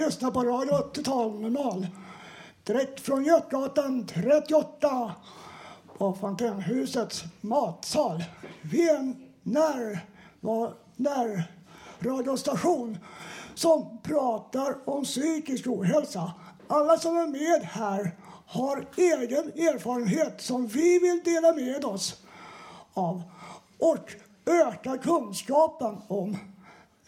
Lyssnar på Radio Total Direkt från Götgatan 38 på Fontänhusets matsal. Vi är en när, var, när radiostation som pratar om psykisk ohälsa. Alla som är med här har egen erfarenhet som vi vill dela med oss av och öka kunskapen om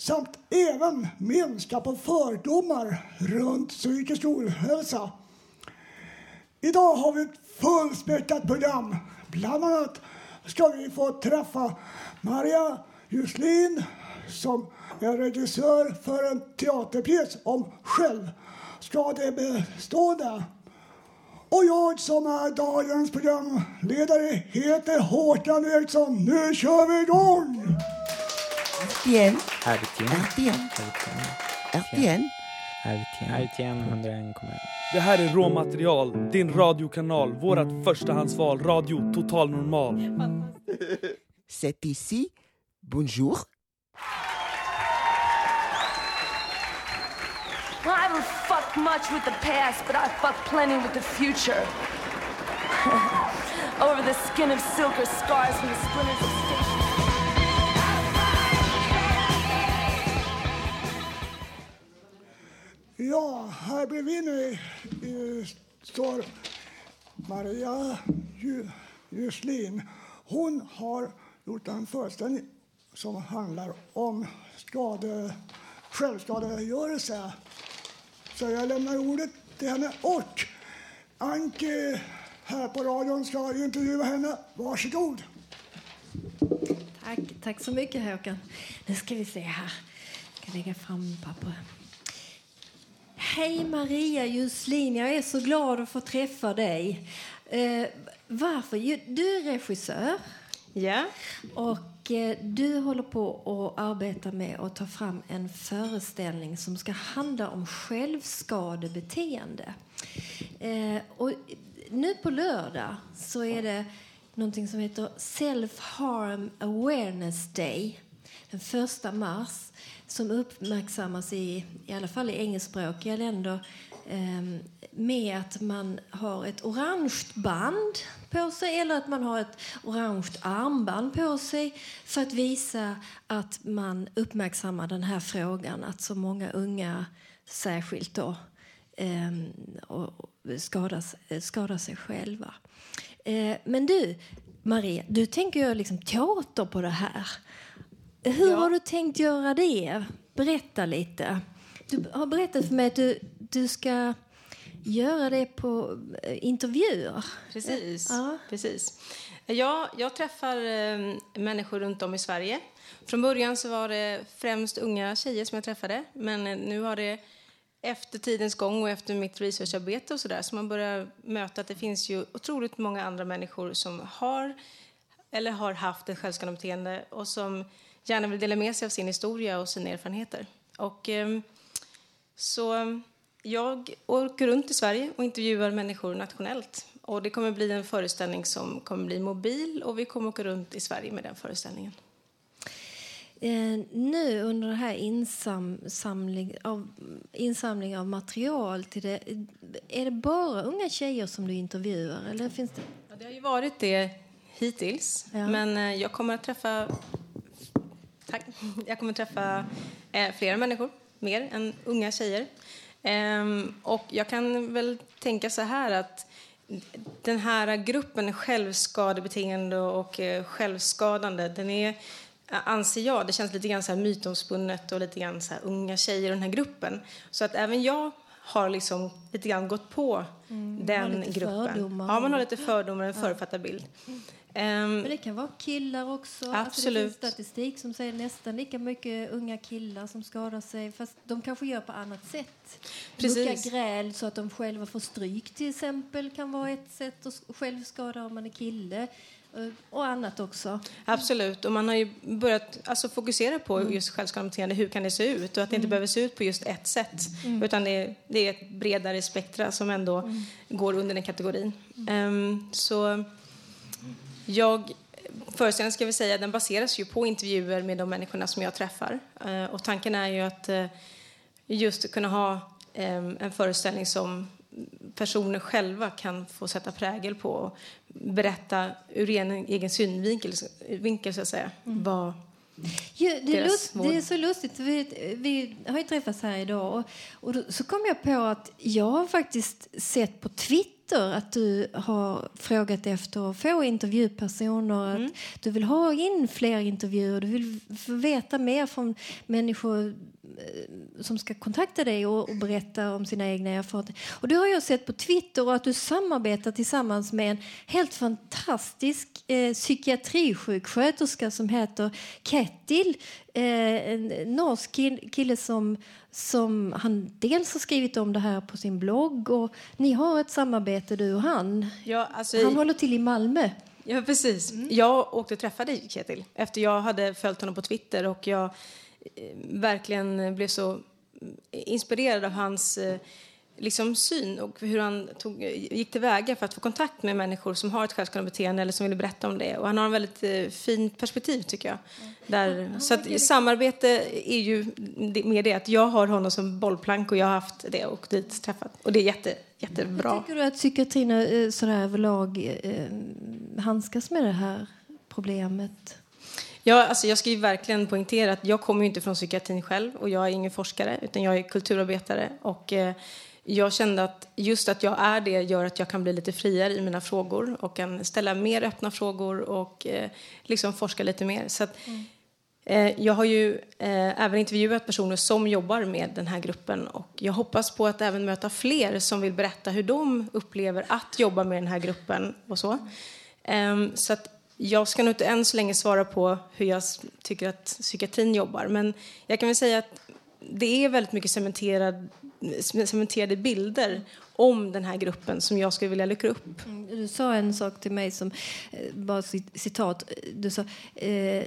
samt även minska på fördomar runt psykisk ohälsa. Idag har vi ett fullspäckat program. Bland annat ska vi få träffa Maria Juslin som är regissör för en teaterpjäs om själv ska självskadebestående. Och jag som är dagens programledare heter Håkan Eriksson. Nu kör vi igång! Igen, RTN. RTN, RTN. RTN. RTN 101,1. Det här är råmaterial, din radiokanal, vårat förstahandsval, Radio Total Normal. C'est ici. Bonjour. Well, I haven't fucked much with the past, but I fucked plenty with the future. Over the skin of silk or scars from the splinters of station. Här bredvid mig står Maria Juslin. Hon har gjort en föreställning som handlar om skade, självskadegörelse. Så jag lämnar ordet till henne. Och Anki här på radion ska intervjua henne. Varsågod. Tack, tack så mycket Håkan. Nu ska vi se här. Jag ska lägga fram papper. Hej Maria Juslin, jag är så glad att få träffa dig. Eh, varför? Du är regissör Ja, och eh, du håller på att arbeta med att ta fram en föreställning som ska handla om självskadebeteende. Eh, och nu på lördag så är det någonting som heter Self-Harm Awareness Day den första mars som uppmärksammas i, i alla fall i engelskspråkiga länder ehm, med att man har ett orange band på sig eller att man har ett orange armband på sig för att visa att man uppmärksammar den här frågan att så många unga särskilt då ehm, och, skadar, skadar sig själva. Eh, men du, Maria, du tänker göra liksom teater på det här. Hur har du tänkt göra det? Berätta lite. Du har berättat för mig att du, du ska göra det på eh, intervjuer. precis. Ja. precis. Ja, jag träffar eh, människor runt om i Sverige. Från början så var det främst unga tjejer som jag träffade. Men eh, nu har det efter tidens gång och efter mitt researcharbete och sådär så man börjar möta att det finns ju otroligt många andra människor som har eller har haft ett självskadebeteende och som gärna vill dela med sig av sin historia och sina erfarenheter. Och, ehm, så jag åker runt i Sverige och intervjuar människor nationellt. Och det kommer bli en föreställning som kommer bli mobil och vi kommer åka runt i Sverige med den föreställningen. Eh, nu under den här insamling av, insamling av material till det, är det bara unga tjejer som du intervjuar? Eller finns det? Ja, det har ju varit det hittills, Ja. men eh, jag kommer att träffa Tack. Jag kommer träffa eh, flera människor, mer än unga tjejer. Ehm, och jag kan väl tänka så här att den här gruppen självskadebeteende och eh, självskadande, den är, anser jag, det känns lite grann så här mytomspunnet och lite grann så unga tjejer i den här gruppen. Så att även jag har liksom lite grann gått på Mm, den gruppen. fördomar. Ja, man har lite fördomar, en Ja. förutfattad bild. Men det kan vara killar också. Alltså det Absolut. finns statistik som säger nästan lika mycket unga killar som skadar sig. Fast de kanske gör på annat sätt. Precis. Gräl så att de själva får stryk till exempel kan vara ett sätt att självskada om man är kille. Eh, Och annat också. Absolut, och man har ju börjat alltså, fokusera på just självskadebeteende, hur kan det se ut? Och att det inte Mm. behöver se ut på just ett sätt. Mm. Utan det är, det är ett bredare spektra som ändå går under den kategorin. Ehm, så jag, föreställningen ska vi säga, den baseras ju på intervjuer med de människorna som jag träffar. Eh, och tanken är ju att eh, just kunna ha em, en föreställning som personer själva kan få sätta prägel på och berätta ur en egen synvinkel, vinkel, så att säga, vad Ja, det, är lust, det är så lustigt. Vi, vi har ju träffats här idag och, och då, så kom jag på att jag har faktiskt sett på Twitter att du har frågat efter att få intervjupersoner. Att du vill ha in fler intervjuer. Du vill veta mer från människor som ska kontakta dig och, och berätta om sina egna erfarenheter. Och det har jag sett på Twitter och att du samarbetar tillsammans med en helt fantastisk eh, psykiatrisjuksköterska som heter Ketil. Eh, en norsk kill- kille som, som han dels har skrivit om det här på sin blogg och ni har ett samarbete du och han. Ja, alltså, Han håller till i Malmö. Ja, precis. Jag åkte och träffade Ketil efter jag hade följt honom på Twitter och jag eh, verkligen blev så inspirerad av hans eh, liksom, syn och hur han tog, gick tillväga för att få kontakt med människor som har ett självskadebeteende eller som vill berätta om det. Och han har en väldigt eh, fint perspektiv tycker jag. Där, så att samarbete är ju med det att jag har honom som bollplank och jag har haft det och dit träffat. Och det är jätte, jättebra. Tycker du att psykiatrin eh, sådär överlag eh, handskas med det här problemet? Ja, alltså jag ska ju verkligen poängtera att jag kommer inte från psykiatrin själv och jag är ingen forskare utan jag är kulturarbetare och eh, jag kände att just att jag är det gör att jag kan bli lite friare i mina frågor och kan ställa mer öppna frågor och eh, liksom forska lite mer. Så att, eh, jag har ju eh, även intervjuat personer som jobbar med den här gruppen och jag hoppas på att även möta fler som vill berätta hur de upplever att jobba med den här gruppen och så. Ehm, så att jag ska nog inte än så länge svara på hur jag tycker att psykiatrin jobbar men jag kan väl säga att det är väldigt mycket cementerad, cementerade bilder om den här gruppen som jag skulle vilja luckra upp. Mm, du sa en sak till mig som, eh, bara citat, du sa eh,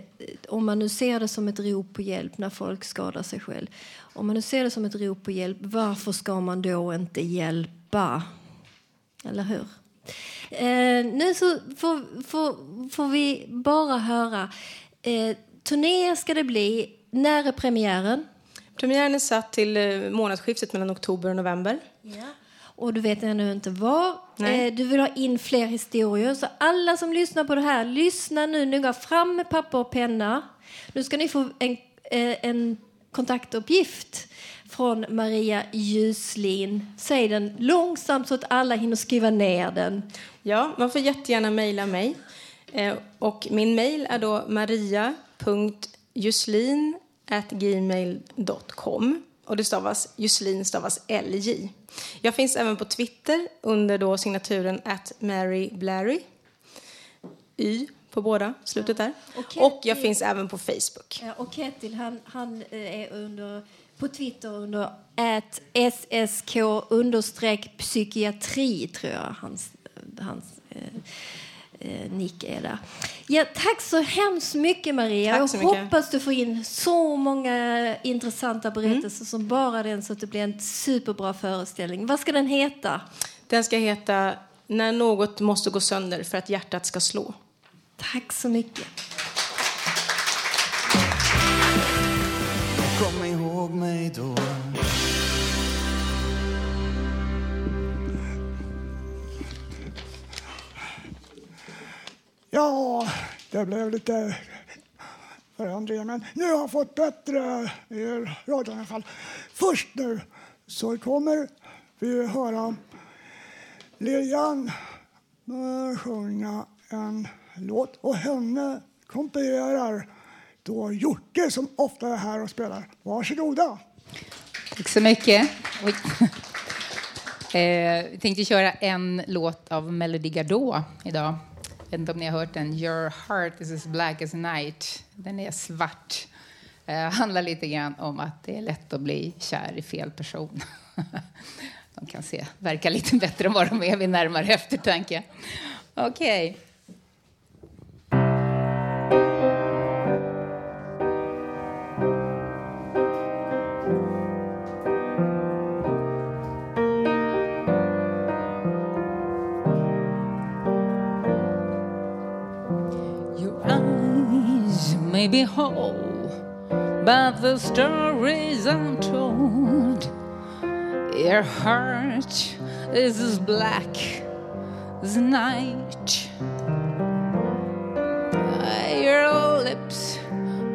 om man nu ser det som ett rop på hjälp när folk skadar sig själv, om man nu ser det som ett rop på hjälp, varför ska man då inte hjälpa? Eller hur? Eh, nu så får, får, får vi bara höra, eh, turné ska det bli, när är premiären? Premiären är satt till eh, månadsskiftet mellan oktober och november. Och du vet ännu inte var. Nej. Eh, du vill ha in fler historier. Så alla som lyssnar på det här, lyssna nu noga. Fram med papper och penna. Nu ska ni få en, eh, en kontaktuppgift från Maria Ljuslin. Säg den långsamt så att alla hinner skriva ner den. Ja, man får jättegärna mejla mig. Eh, och min mejl är då maria.juslin.gmail.com. Och det stavas Juslin stavas LJ. Jag finns även på Twitter under då signaturen at Mary Blary. Y på båda, slutet där. Och Och jag finns även på Facebook. Ja, och Ketil, han, han eh, är under, på Twitter under at ssk understreck psykiatri, tror jag hans, hans eh, eh, nick är där. Ja, tack så hemskt mycket, Maria. Tack jag så mycket. hoppas du får in så många intressanta berättelser som bara den så att det blir en superbra föreställning. Vad ska den heta? Den ska heta När något måste gå sönder för att hjärtat ska slå. Tack så mycket. Ihåg mig då Ja, det blev lite förändringar, men nu har jag fått bättre i radion i alla fall. Först nu så kommer vi höra Lilian eh, sjunga en låt och henne komponerar då Jocke som ofta är här och spelar. Varsågoda! Tack så mycket. Oj. Eh, vi tänkte köra en låt av Melody Gardot idag. Jag vet inte om ni har hört den. Your heart is as black as night. Den är svart. Eh, handlar lite grann om att det är lätt att bli kär i fel person. de kan se, verka lite bättre än vad de är vid närmare eftertanke. Okej. Okay. Be whole, but the stories I'm told, your heart is as black as night. Your lips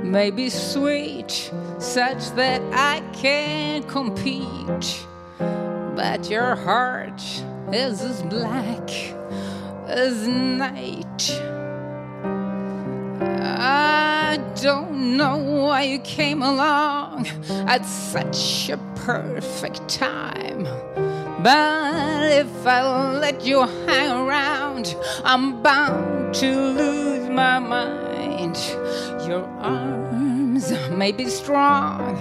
may be sweet, such that I can't compete, but your heart is as black as night. I don't know why you came along at such a perfect time. But if I let you hang around, I'm bound to lose my mind. Your arms may be strong,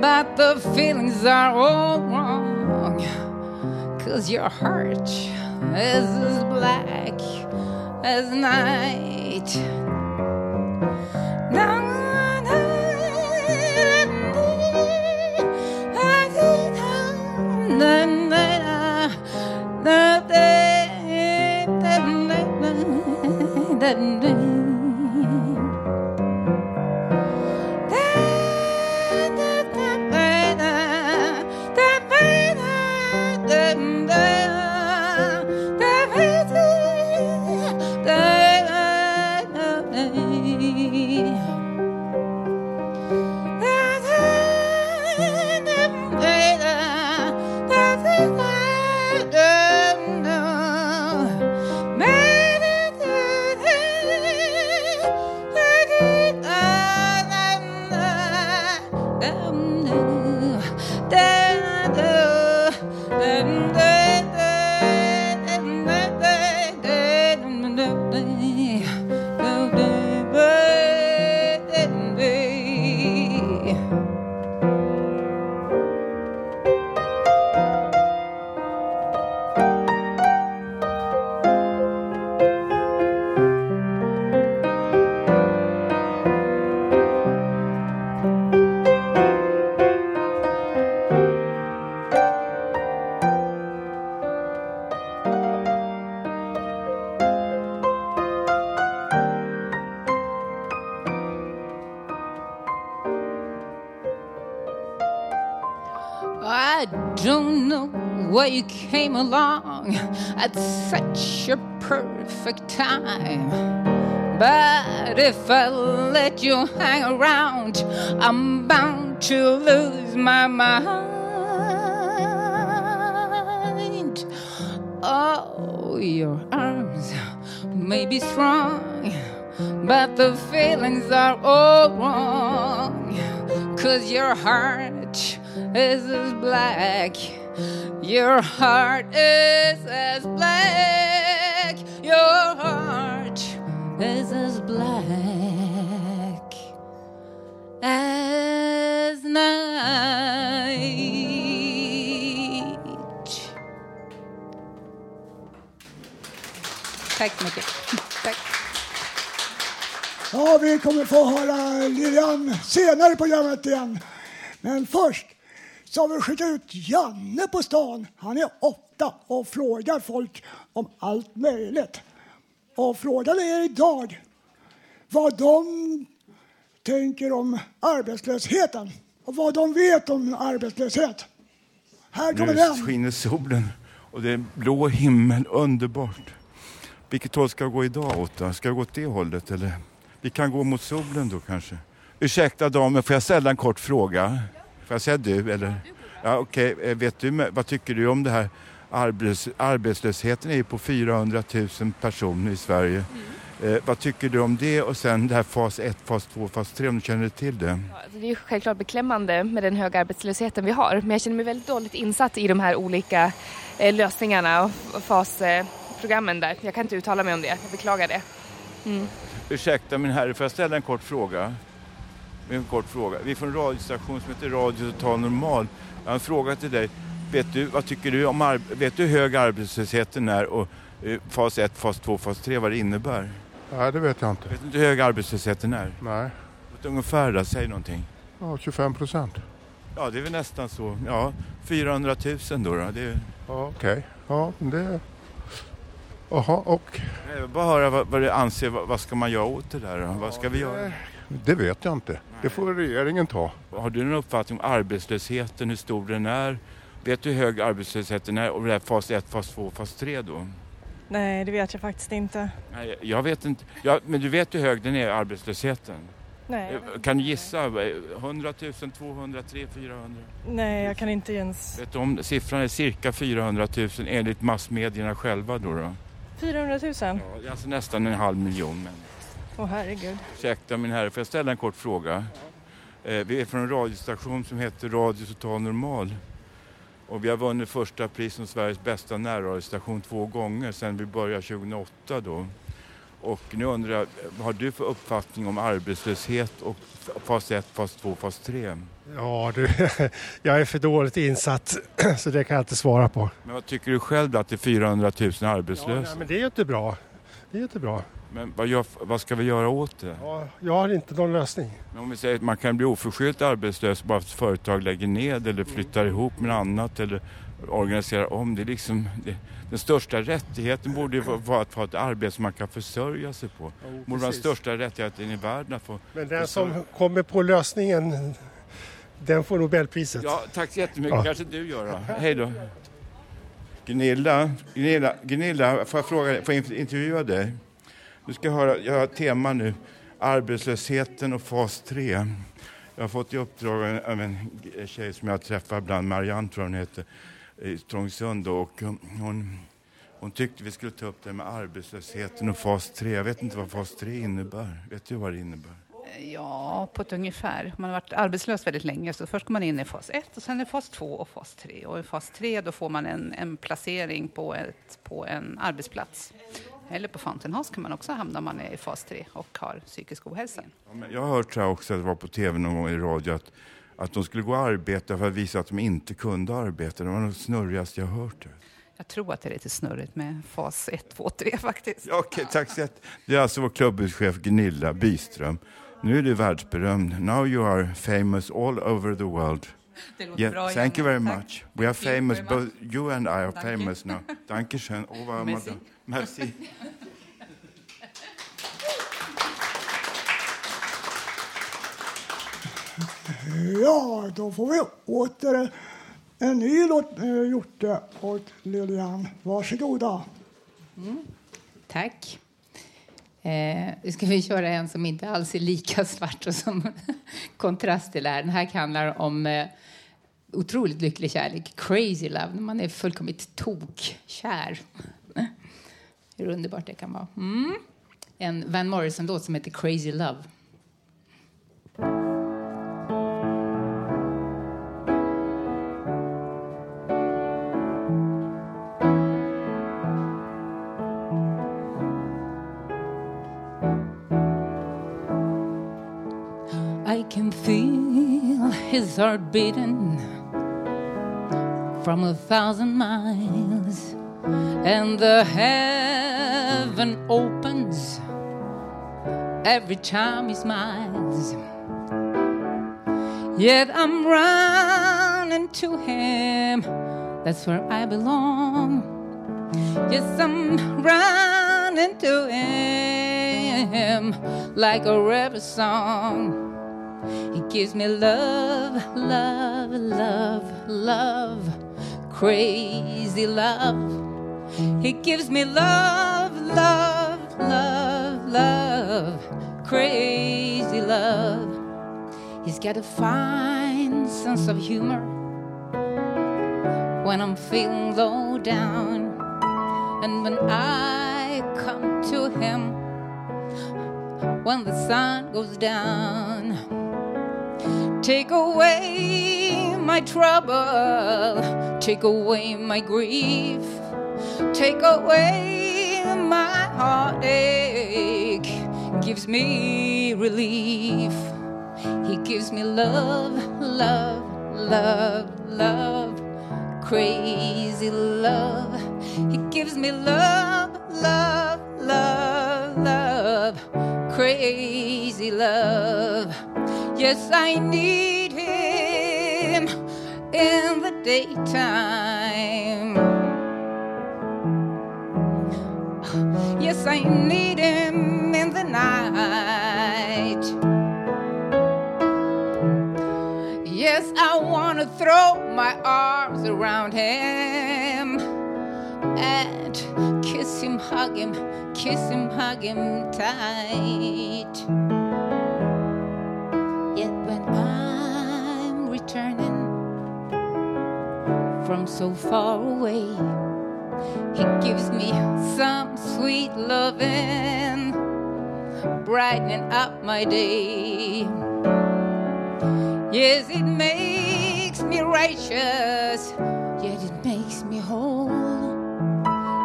but the feelings are all wrong. Cause your heart is as black as night. At such a perfect time. But if I let you hang around, I'm bound to lose my mind. Oh, your arms may be strong, but the feelings are all wrong. Cause your heart is as black your heart is as night. Tack så mycket. Tack. Ja, vi kommer få höra Lilian senare i programmet igen. Men först så har vi skickat ut Janne på stan. Han är åtta och frågar folk om allt möjligt. Och frågan är idag vad de tänker om arbetslösheten och vad de vet om arbetslöshet. Här kommer nu den. Nu skiner solen och det är blå himmel, underbart. Vilket håll ska jag gå idag åt? Ska jag gå åt det hållet eller? Vi kan gå mot solen då kanske. Ursäkta damen, får jag ställa en kort fråga? Får jag säga du eller? Ja, Okej, okay. Eh, vet du, vad tycker du om det här? Arbets, arbetslösheten är ju på 400 000 personer i Sverige. Eh, vad tycker du om det och sen det här fas 1, fas 2, fas 3 om du känner till det? Alltså, det är självklart beklämmande med den höga arbetslösheten vi har men jag känner mig väldigt dåligt insatt i de här olika eh, lösningarna och fasprogrammen där. Jag kan inte uttala mig om det, jag beklagar det. Mm. Ursäkta min herre, får jag ställa en kort fråga? En kort fråga. Vi är från en radiostation som heter Radio Total Normal. Jag har en fråga till dig. Vet du, vad tycker du om vet du hur hög arbetslösheten är och eh, fas 1, fas 2, fas 3 vad det innebär? Nej, det vet jag inte. Vet du inte hur hög arbetslösheten är? Nej. Vet du ungefär då? Säg någonting. Ja, 25 procent. Ja, det är väl nästan så. Ja, 400 000 då. då. Det är... Ja, okej. Ja, det... Jaha, och... Jag vill bara höra vad, vad du anser. Vad, vad ska man göra åt det där? Då? Vad ska vi göra? Det vet jag inte. Det får regeringen ta. Har du någon uppfattning om arbetslösheten, hur stor den är? Vet du hur hög arbetslösheten är och det är fas 1, fas 2, fas 3 då? Nej, det vet jag faktiskt inte. Nej, jag vet inte. Ja, men du vet hur hög den är, arbetslösheten? Nej, Kan du gissa? 100 000, 200, 300, 400? nej jag kan inte ens... Vet du om siffran är cirka 400 000 enligt massmedierna själva då? då? 400 000? Ja, alltså nästan en halv miljon människor. Åh herregud. Ursäkta min herre, får jag ställa en kort fråga? Eh, vi är från en radiostation som heter Radio Total Normal. Och vi har vunnit första pris som Sveriges bästa närradiostation två gånger sedan vi började 2008 då. Och nu undrar jag, vad har du för uppfattning om arbetslöshet och fas 1, fas 2, fas 3? Ja, du, jag är för dåligt insatt så det kan jag inte svara på. Men vad tycker du själv då, att det är 400 000 Ja, arbetslösa? nej, men det är ju inte bra. Det är inte bra. Men vad, gör, vad ska vi göra åt det? Ja, jag har inte någon lösning. Men om vi säger att man kan bli oförskyllt arbetslös bara för att företag lägger ned eller flyttar ihop med annat eller organiserar om. Det är liksom, det, den största rättigheten borde ju vara- att få ett arbete som man kan försörja sig på. Det borde vara den största rättigheten i världen att få Men den försörja- som kommer på lösningen, den får Nobelpriset. Ja, tack så jättemycket. Ja. kanske du gör då. Hej då. Gunilla, Gunilla, Gunilla, får jag fråga, får jag intervjua dig? Du ska höra, jag har ett tema nu. Arbetslösheten och fas 3. Jag har fått i uppdrag av en, tjej som jag träffar ibland, Marianne tror jag hon heter, i Trångsund och um, hon, hon tyckte vi skulle ta upp det med arbetslösheten och fas 3. Jag vet inte vad fas 3 innebär. Vet du vad det innebär? Ja, på ett ungefär. Man har varit arbetslös väldigt länge, så först går man in i fas 1 och sen i fas 2 och fas 3. Och i fas 3 då får man en, en placering på, ett, på en arbetsplats. Eller på Fountain House kan man också hamna om man är i fas 3 och har psykisk ohälsa. Jag har hört så här också, att det var på tv någon gång i radio, att, att de skulle gå och arbeta för att visa att de inte kunde arbeta. Det var det snurrigaste jag hört. Det. Jag tror att det är lite snurrigt med fas 1, 2, 3 faktiskt. Ja, Okej, tack så jätte- Det är alltså vår klubbhuschef Gunilla Byström. Nu är du världsberömd. Now you are famous all over the world. Det låter bra, thank you very much. We are famous, both you and I are famous now. Dankeschön. Au revoir, Merci. Ja, då får vi åter en ny låt eh, gjort det åt Lilian. Varsågoda. Tack. Eh, nu ska vi köra en som inte alls är lika svart och som kontrast till det här. Den här handlar om eh, otroligt lycklig kärlek, crazy love, när man är fullkomligt tokkär. Hur underbart det kan vara. Mm. En Van Morrison-låt som heter Crazy Love. I can feel his heart beating from a thousand miles, and the heaven opens every time he smiles. Yet I'm running to him, that's where I belong. Yes, I'm running to him like a river song. He gives me love, love, love, love, crazy love. He gives me love, love, love, love, crazy love. He's got a fine sense of humor when I'm feeling low down. And when I come to him, when the sun goes down. Take away my trouble, take away my grief, take away my heartache, gives me relief. He gives me love, love, love, love, crazy love. He gives me love, love, love, love, crazy love. Yes, I need him in the daytime. Yes, I need him in the night. Yes, I want to throw my arms around him and kiss him, hug him, kiss him, hug him tight. Yet when I'm returning from so far away, he gives me some sweet loving, brightening up my day. Yes, it makes me righteous, yet it makes me whole,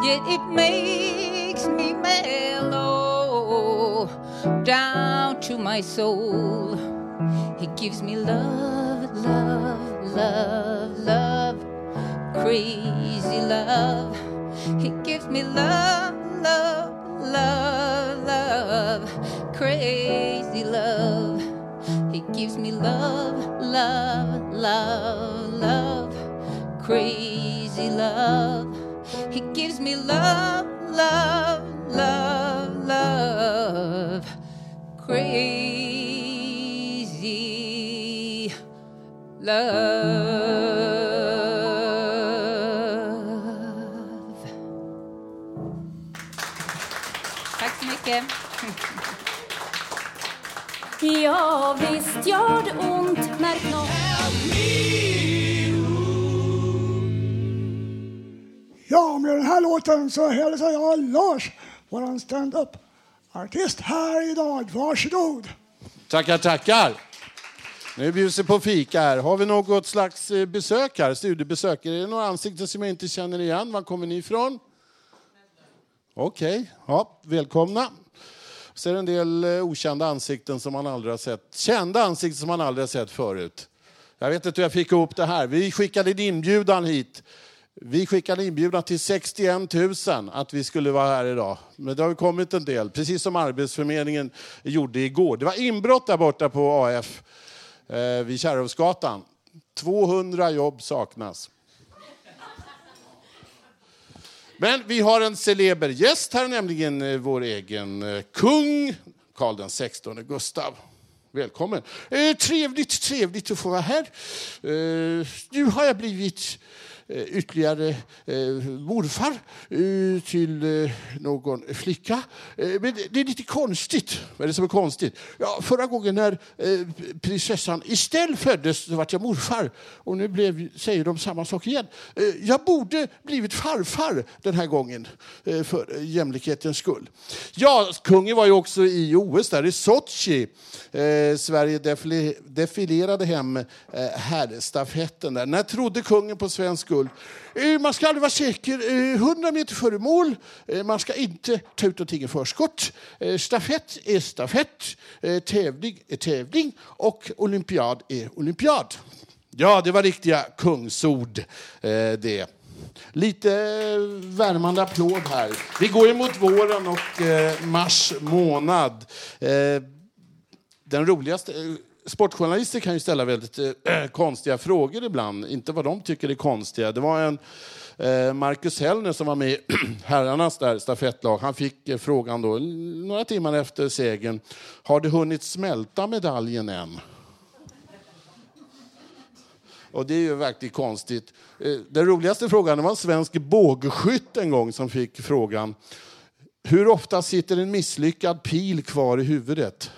yet it makes me mellow down to my soul. He gives me love, love, love, love, crazy love. He gives me love, love, love, love, crazy love. He gives me love, love, love, love, crazy love. He gives me love, love, love, love, crazy love. Mycket. Ja, visst gör det ont när någon... Ja, med den här låten så hälsar jag Lars, vår stand-up-artist här idag. Varsågod. Tackar, tackar. Nu bjuds det på fika här. Har vi något slags eh, besök här? Studiebesök? Är det några ansikten som jag inte känner igen? Var kommer ni ifrån? Okej, okay. ja, välkomna. Ser är en del eh, okända ansikten som man aldrig har sett. Kända ansikten som man aldrig har sett förut. Jag vet inte hur jag fick ihop det här. Vi skickade en inbjudan hit. Vi skickade inbjudan till 61 000 att vi skulle vara här idag. Men det har kommit en del, precis som Arbetsförmedlingen gjorde igår. Det var inbrott där borta på AF eh, vid Kärrhovsgatan. 200 jobb saknas. Men vi har en celeber gäst här, nämligen eh, vår egen eh, kung, Karl den 16 Gustav. Välkommen. Eh, trevligt, trevligt att få vara här. Eh, nu har jag blivit Eh, ytterligare eh, morfar eh, till någon flicka. Men det, är lite konstigt. Vad är det som är konstigt? Ja, förra gången när prinsessan Estelle föddes så var jag morfar. Och nu blev, säger de samma sak igen. Jag borde blivit farfar den här gången för jämlikhetens skull. Ja, kungen var ju också i OS där i Sochi. Sverige defilerade hem herrstafetten där. När trodde kungen på svensk guld? Eh, man ska aldrig vara säker. Eh, 100 meter före mål. Eh, man ska inte ta ut någonting i förskott. Eh, stafett är stafett. Tävling är tävling. Och olympiad är olympiad. Ja, det var riktiga kungsord det. Lite värmande applåd här. Vi går ju mot våren och mars månad. Den roligaste... Sportjournalister kan ju ställa väldigt äh, konstiga frågor ibland. Inte vad de tycker är konstiga. Det var en äh, Marcus Hellner som var med i herrarnas där stafettlag. Han fick äh, frågan då, några timmar efter segern. Har du hunnit smälta medaljen än? Och det är ju verkligen konstigt. Den roligaste frågan det var en svensk bågskytt en gång som fick frågan. Hur ofta sitter en misslyckad pil kvar i huvudet?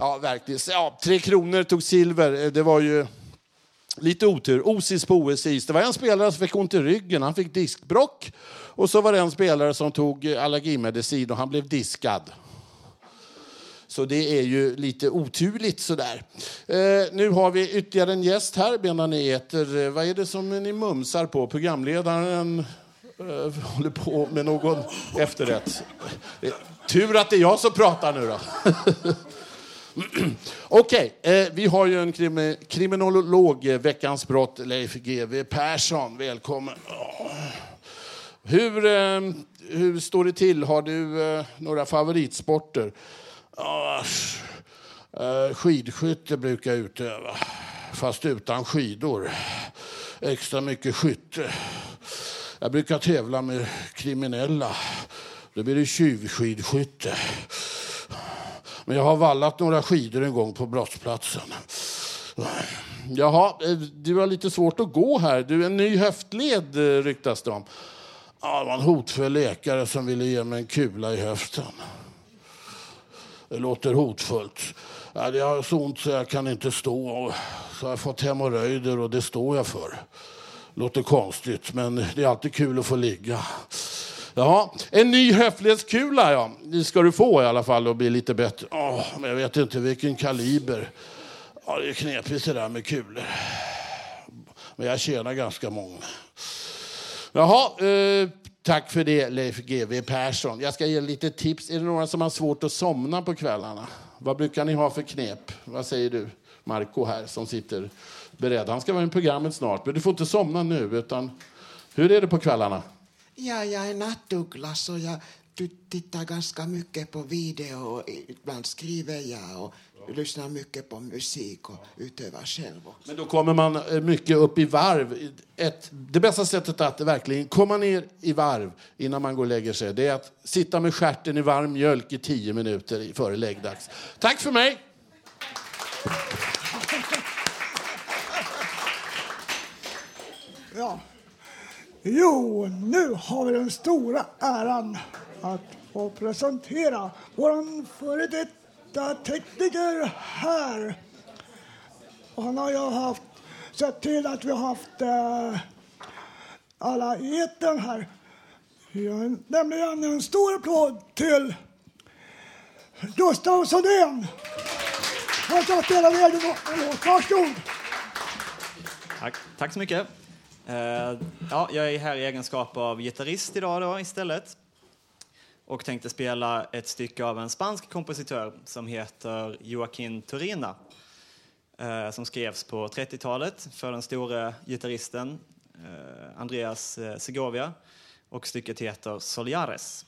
Ja, verkligen. Ja, tre kronor tog silver. Eh, det var ju lite otur. Osis på OS-is. Det var en spelare som fick ont i ryggen. Han fick diskbrock. Och så var det en spelare som tog allergimedicin och han blev diskad. Så det är ju lite oturligt sådär. Eh, nu har vi ytterligare en gäst här medan ni äter. Eh, vad är det som ni mumsar på? Programledaren eh, håller på med någon efterrätt. Eh, Tur att det är jag som pratar nu då. Okej, eh, vi har ju en krim kriminolog, eh, Veckans brott, Leif GW Persson. Välkommen. Hur, eh, hur står det till? Har du eh, några favoritsporter? Oh, skidskytte brukar jag utöva, fast utan skidor. Extra mycket skytte. Jag brukar tävla med kriminella. Då blir det tjuvskidskytte. Men jag har vallat några skidor en gång på brottsplatsen. Jaha, eh, du har lite svårt att gå här. Du är en ny höftled eh, ryktas det om. Ja, det var en hotfull läkare som ville ge mig en kula i höften. Det låter hotfullt. Ja, jag har så ont så jag kan inte stå. Så jag har fått hemorrojder och det står jag för. Låter konstigt, men det är alltid kul att få ligga. Ja, en ny höftledskula ja. Det ska du få i alla fall och bli lite bättre. Oh, men jag vet inte vilken kaliber. Ja, det är knepigt det där med kulor. Men jag tjänar ganska många. Jaha, eh, tack för det Leif GW Persson. Jag ska ge lite tips. Är det några som har svårt att somna på kvällarna? Vad brukar ni ha för knep? Vad säger du, Marco här som sitter beredd? Han ska vara i programmet snart, men du får inte somna nu. Utan, hur är det på kvällarna? Ja, jag är nattuggla så jag tittar ganska mycket på video och ibland skriver jag och lyssnar mycket på musik och utövar själv också. Men då kommer man eh, mycket upp i varv. Ett, det bästa sättet att verkligen komma ner i varv innan man går och lägger sig det är att sitta med stjärten i varm mjölk i tio minuter före läggdags. Tack för mig! Ja. Jo, nu har vi den stora äran att få presentera vår före detta tekniker här. Och han har ju haft, sett till att vi har haft eh, alla i etern här. Vi nämligen en stor applåd till Gustav Sundén. Han ska spela med. Varsågod. Tack, tack så mycket. Eh, ja, jag är här i egenskap av gitarrist idag då, istället och tänkte spela ett stycke av en spansk kompositör som heter Joaquín Turina eh, som skrevs på 30-talet för den store gitarristen eh, Andreas Segovia och stycket heter Soliares.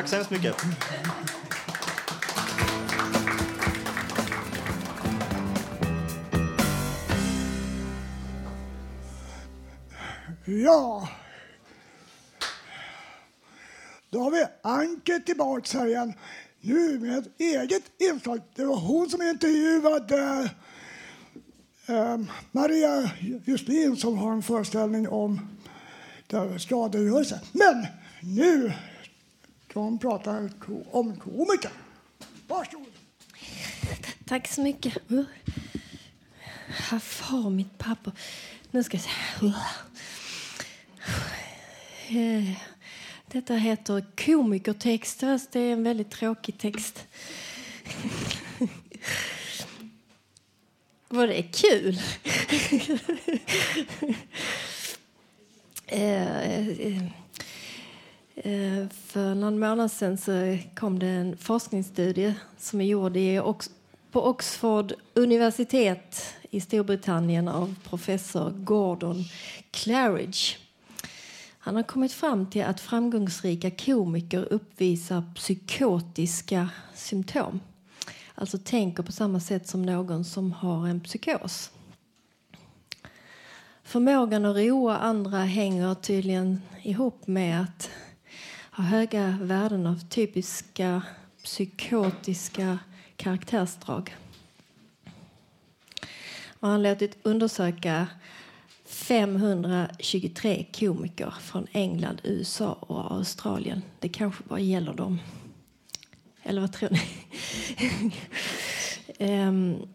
Tack så hemskt mycket. Ja. Då har vi Anke tillbaks här igen. Nu med ett eget inslag. Det var hon som intervjuade eh, Maria Justin som har en föreställning om skadegörelse. Men nu som pratar om komiker. Varsågod. Tack så mycket. Här far mitt papper. Nu ska jag se. Detta heter komikertext. fast Det är en väldigt tråkig text. Var det kul? Eh, eh, Eh, för någon månad sedan så kom det en forskningsstudie som är gjord på Oxford universitet i Storbritannien av professor Gordon Claridge. Han har kommit fram till att framgångsrika komiker uppvisar psykotiska symptom. Alltså tänker på samma sätt som någon som har en psykos. Förmågan att roa andra hänger tydligen ihop med att har höga värden av typiska psykotiska karaktärsdrag. Man han har låtit undersöka 523 komiker från England, USA och Australien. Det kanske bara gäller dem. Eller vad tror ni? um,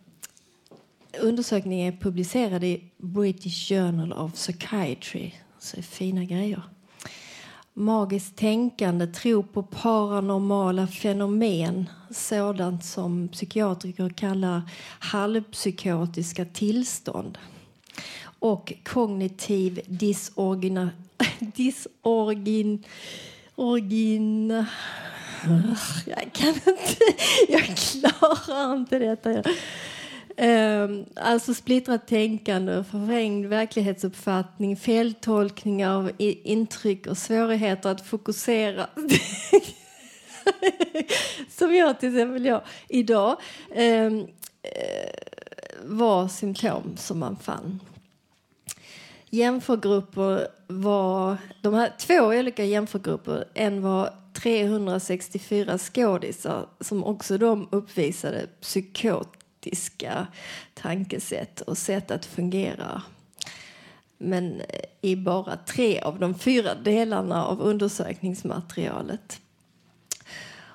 undersökningen är publicerad i British Journal of Psychiatry. Så fina grejer. Magiskt tänkande, tro på paranormala fenomen sådant som psykiatriker kallar halvpsykotiska tillstånd och kognitiv disorgina, disorgin, orgin, jag kan inte, jag klarar inte detta. Ehm, alltså splittrat tänkande, förvrängd verklighetsuppfattning, feltolkningar av intryck och svårigheter att fokusera. Som jag till exempel jag idag ehm, eh, var symptom som man fann. Jämförgrupper var... De här två olika jämförgrupper. En var 364 skådisar som också de uppvisade praktiska tankesätt och sätt att fungera. Men eh, i bara tre av de fyra delarna av undersökningsmaterialet.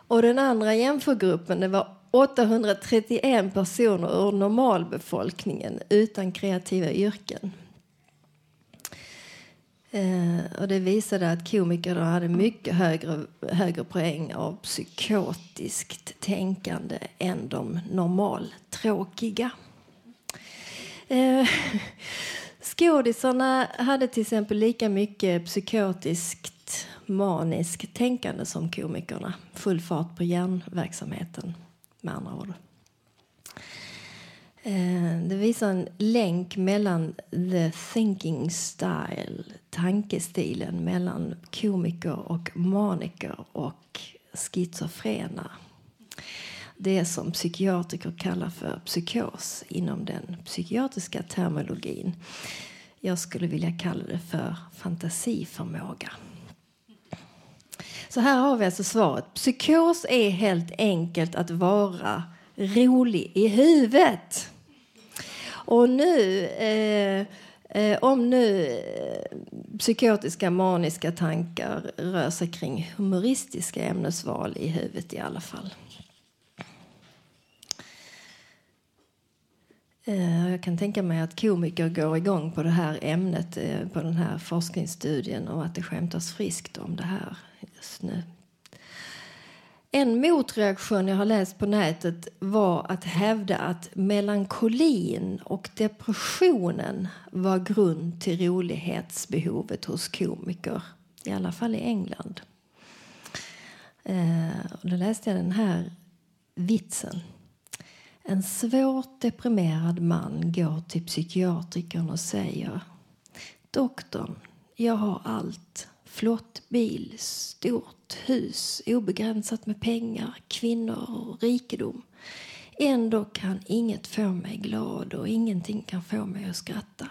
Och den andra jämförgruppen det var 831 personer ur normalbefolkningen utan kreativa yrken. Eh, och det visade att komiker hade mycket högre, högre poäng av psykotiskt tänkande än de normaltråkiga. Eh, skådisarna hade till exempel lika mycket psykotiskt maniskt tänkande som komikerna. Full fart på hjärnverksamheten, med andra ord. Eh, det visar en länk mellan the thinking style, tankestilen mellan komiker och maniker och schizofrena. Det som psykiatriker kallar för psykos inom den psykiatriska terminologin. Jag skulle vilja kalla det för fantasiförmåga. Så här har vi alltså svaret. Psykos är helt enkelt att vara rolig i huvudet. Och nu, eh, eh, om nu eh, psykotiska maniska tankar rör sig kring humoristiska ämnesval i huvudet i alla fall. Eh, Jag kan tänka mig att komiker går igång på det här ämnet, eh, på den här forskningsstudien och att det skämtas friskt om det här just nu. En motreaktion jag har läst på nätet var att hävda att melankolin och depressionen var grund till rolighetsbehovet hos komiker. I alla fall i England. Eh, och då läste jag den här vitsen. En svårt deprimerad man går till psykiatrikern och säger Doktorn, jag har allt Flott bil, stort hus, obegränsat med pengar, kvinnor och rikedom. Ändå kan inget få mig glad och ingenting kan få mig att skratta.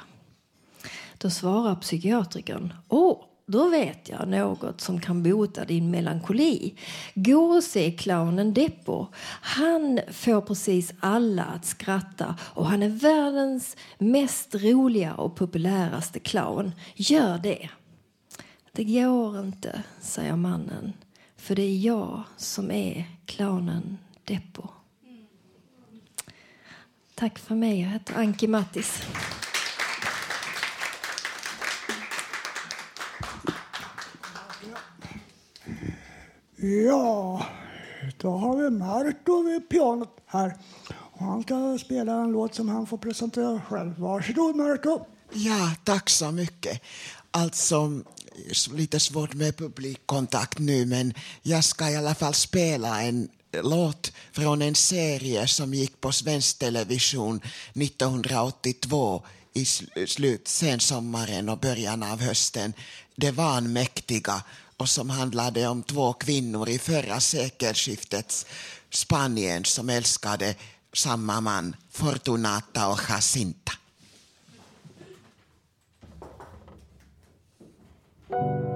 Då svarar psykiatrikern. Åh, då vet jag något som kan bota din melankoli. Gå och se clownen Deppo. Han får precis alla att skratta och han är världens mest roliga och populäraste clown. Gör det. Det går inte, säger mannen, för det är jag som är clownen Deppo. Tack för mig. Jag heter Anki Mattis. Ja, då har vi Marto vid pianot här. Och han ska spela en låt som han får presentera själv. Varsågod Marto. Ja, tack så mycket. Alltså, lite svårt med publikkontakt nu men jag ska i alla fall spela en låt från en serie som gick på svensk television 1982 i slut, sensommaren och början av hösten. Det vanmäktiga och som handlade om två kvinnor i förra sekelskiftets Spanien som älskade samma man, Fortunata och Jacinta. Radio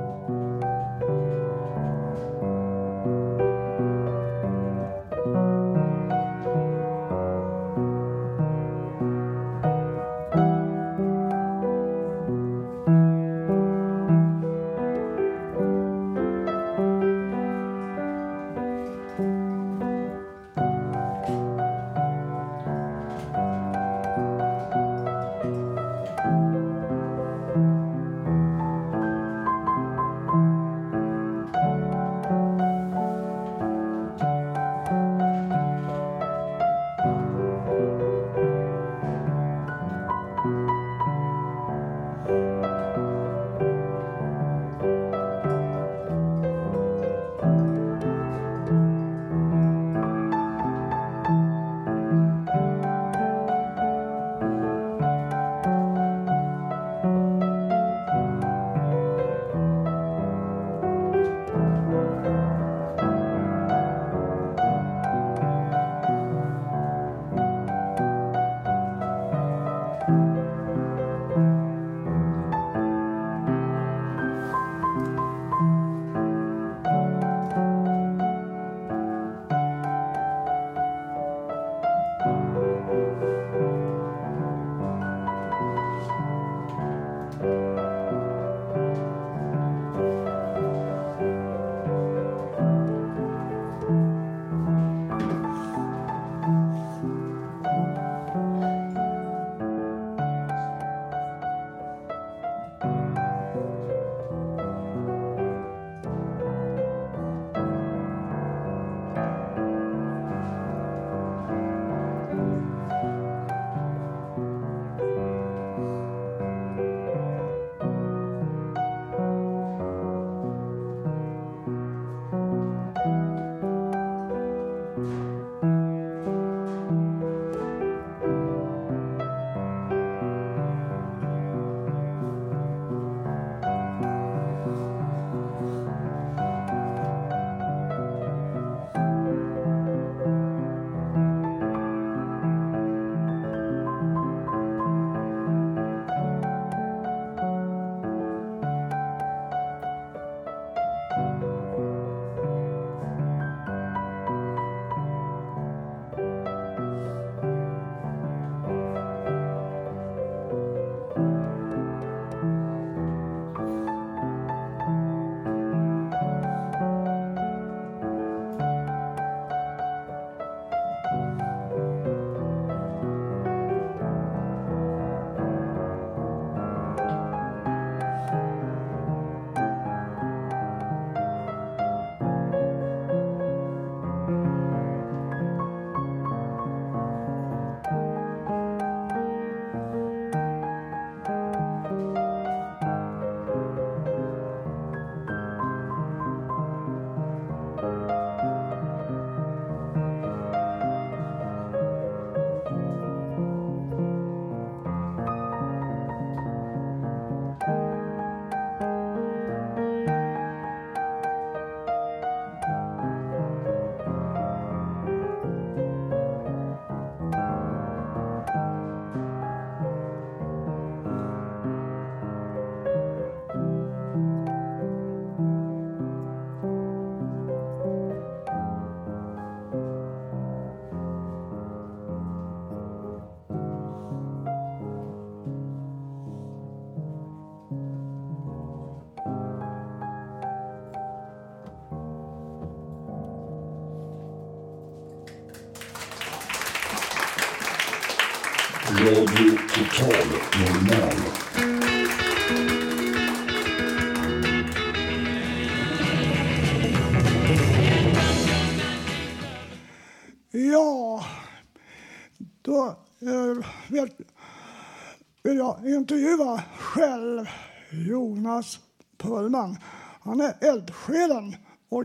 vill jag intervjua själv Jonas Pullman. Han är eldsjälen och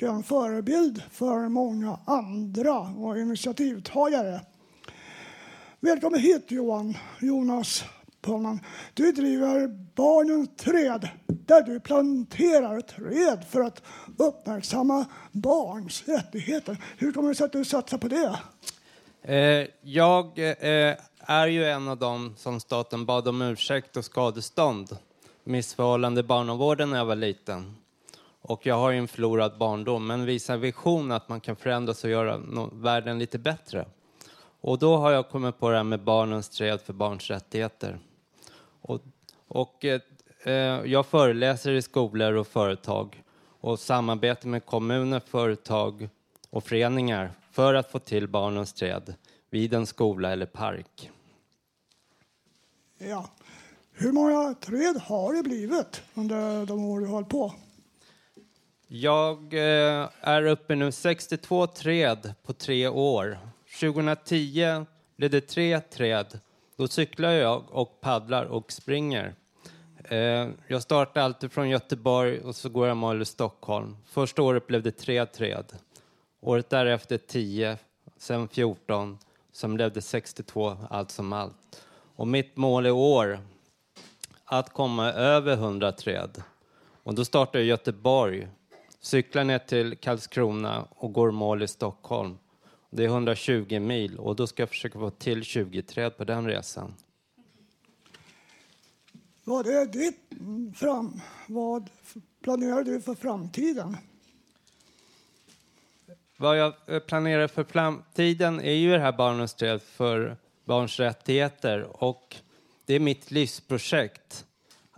en förebild för många andra och initiativtagare. Välkommen hit Johan, Jonas Pullman. Du driver Barnens träd där du planterar träd för att uppmärksamma barns rättigheter. Hur kommer det sig att du satsar på det? Eh, jag eh, är ju en av dem som staten bad om ursäkt och skadestånd. Missförhållande i barnavården när jag var liten. Och jag har ju en förlorad barndom, men visar vision att man kan förändras och göra världen lite bättre. Och då har jag kommit på det här med barnens träd för barns rättigheter. Och, och eh, eh, jag föreläser i skolor och företag och samarbetar med kommuner, företag och föreningar för att få till barnens träd vid en skola eller park. Ja. Hur många träd har det blivit under de år du har hållit på? Jag eh, är uppe nu 62 träd på tre år. 2010 blev det tre träd. Då cyklar jag och paddlar och springer. Eh, jag startar alltid från Göteborg och så går jag mål i Stockholm. Första året blev det tre träd. Året därefter 10, sen 14, sen blev det 62 allt som allt. Och mitt mål i år att komma över 100 träd. Och då startar jag i Göteborg, cyklar ner till Karlskrona och går mål i Stockholm. Det är 120 mil och då ska jag försöka få till 20 träd på den resan. Vad är ditt fram... Vad planerar du för framtiden? Vad jag eh, planerar för framtiden är ju det här Barnens träd för barns rättigheter och det är mitt livsprojekt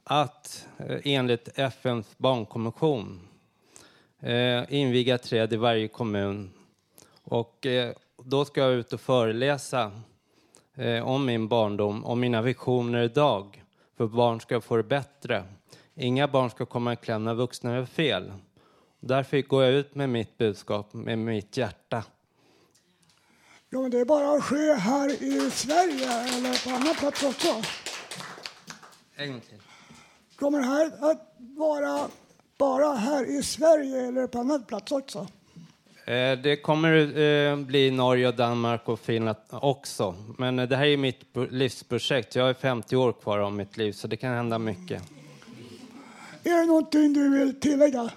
att eh, enligt FNs barnkonvention eh, inviga träd i varje kommun. Och eh, då ska jag ut och föreläsa eh, om min barndom, om mina visioner idag. För barn ska få det bättre. Inga barn ska komma i kläm när vuxna gör fel. Därför går jag ut med mitt budskap, med mitt hjärta. Ja, men det är bara att ske här i Sverige eller på annan plats också. En gång till. Kommer det här att vara bara här i Sverige eller på annan plats också? Eh, Det kommer eh, bli Norge, och Danmark och Finland också. Men eh, det här är mitt pro- livsprojekt. Jag är 50 år kvar av mitt liv, så det kan hända mycket. Är det någonting du vill tillägga?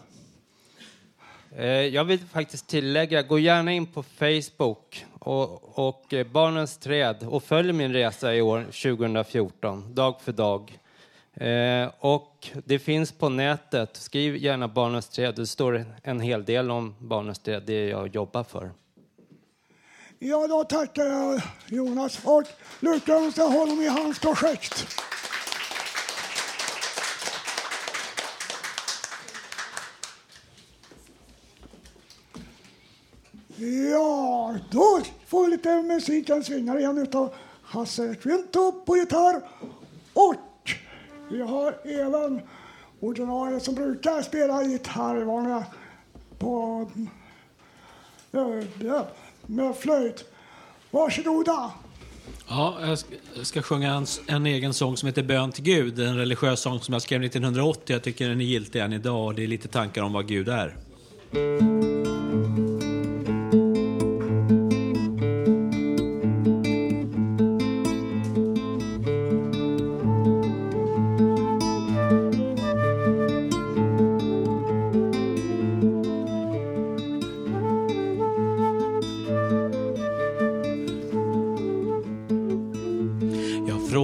Jag vill faktiskt tillägga, gå gärna in på Facebook och, och eh, Barnens träd och följ min resa i år 2014, dag för dag. Eh, och det finns på nätet, skriv gärna Barnens träd, det står en hel del om Barnens träd, det jag jobbar för. Ja, då tackar jag Jonas och lyckönskar honom i hans projekt. Ja, då får vi lite musikens vingar igen utav Hasse Kvinto på gitarr. Och vi har även ordinarie som brukar spela gitarr vanliga på eh, ja, med flöjt. Varsågoda. Ja, jag ska, jag ska sjunga en, en egen sång som heter Bön till Gud. En religiös sång som jag skrev 1980. Jag tycker den är giltig än idag och det är lite tankar om vad Gud är.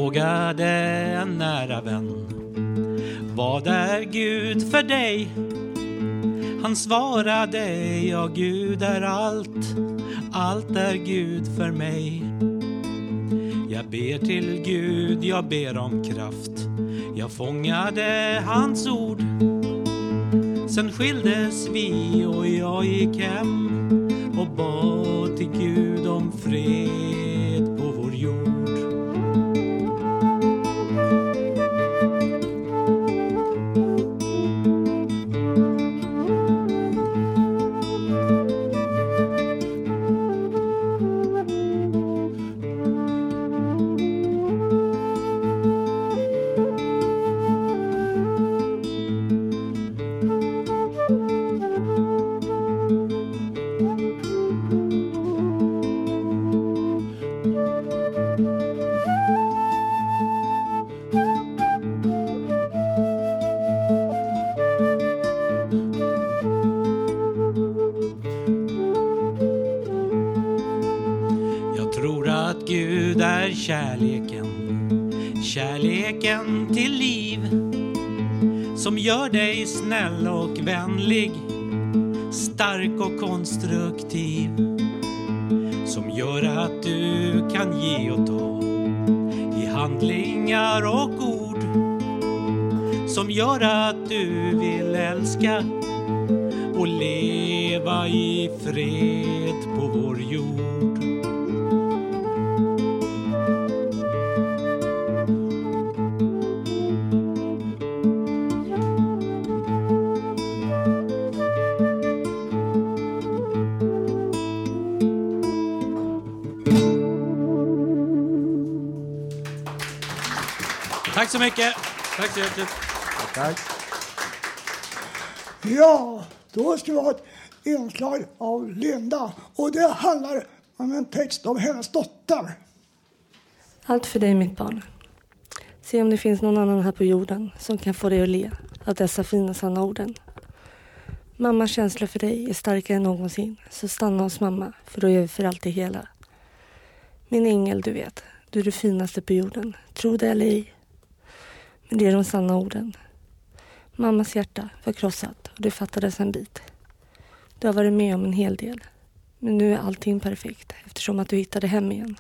Frågade en nära vän. Vad är Gud för dig? Han svarade Ja, Gud är allt. Allt är Gud för mig. Jag ber till Gud, jag ber om kraft. Jag fångade hans ord. Sen skildes vi och jag gick hem och bad till Gud om fred. Konstruktiv som gör att du kan ge och ta i handlingar och ord som gör att du vill älska och leva i fred på vår jord. Tack så mycket. Tack så hjärtligt. Tack. Ja, då ska vi ha ett inslag av Linda och det handlar om en text av hennes dotter. Allt för dig, mitt barn. Se om det finns någon annan här på jorden som kan få dig att le av dessa fina sanna orden. Mammas känsla för dig är starkare än någonsin, så stanna hos mamma, för då är vi för alltid hela. Min ängel, du vet, du är det finaste på jorden, tro det eller ej. Men det är de sanna orden. Mammas hjärta var krossat och det fattades en bit. Du har varit med om en hel del. Men nu är allting perfekt eftersom att du hittade hem igen.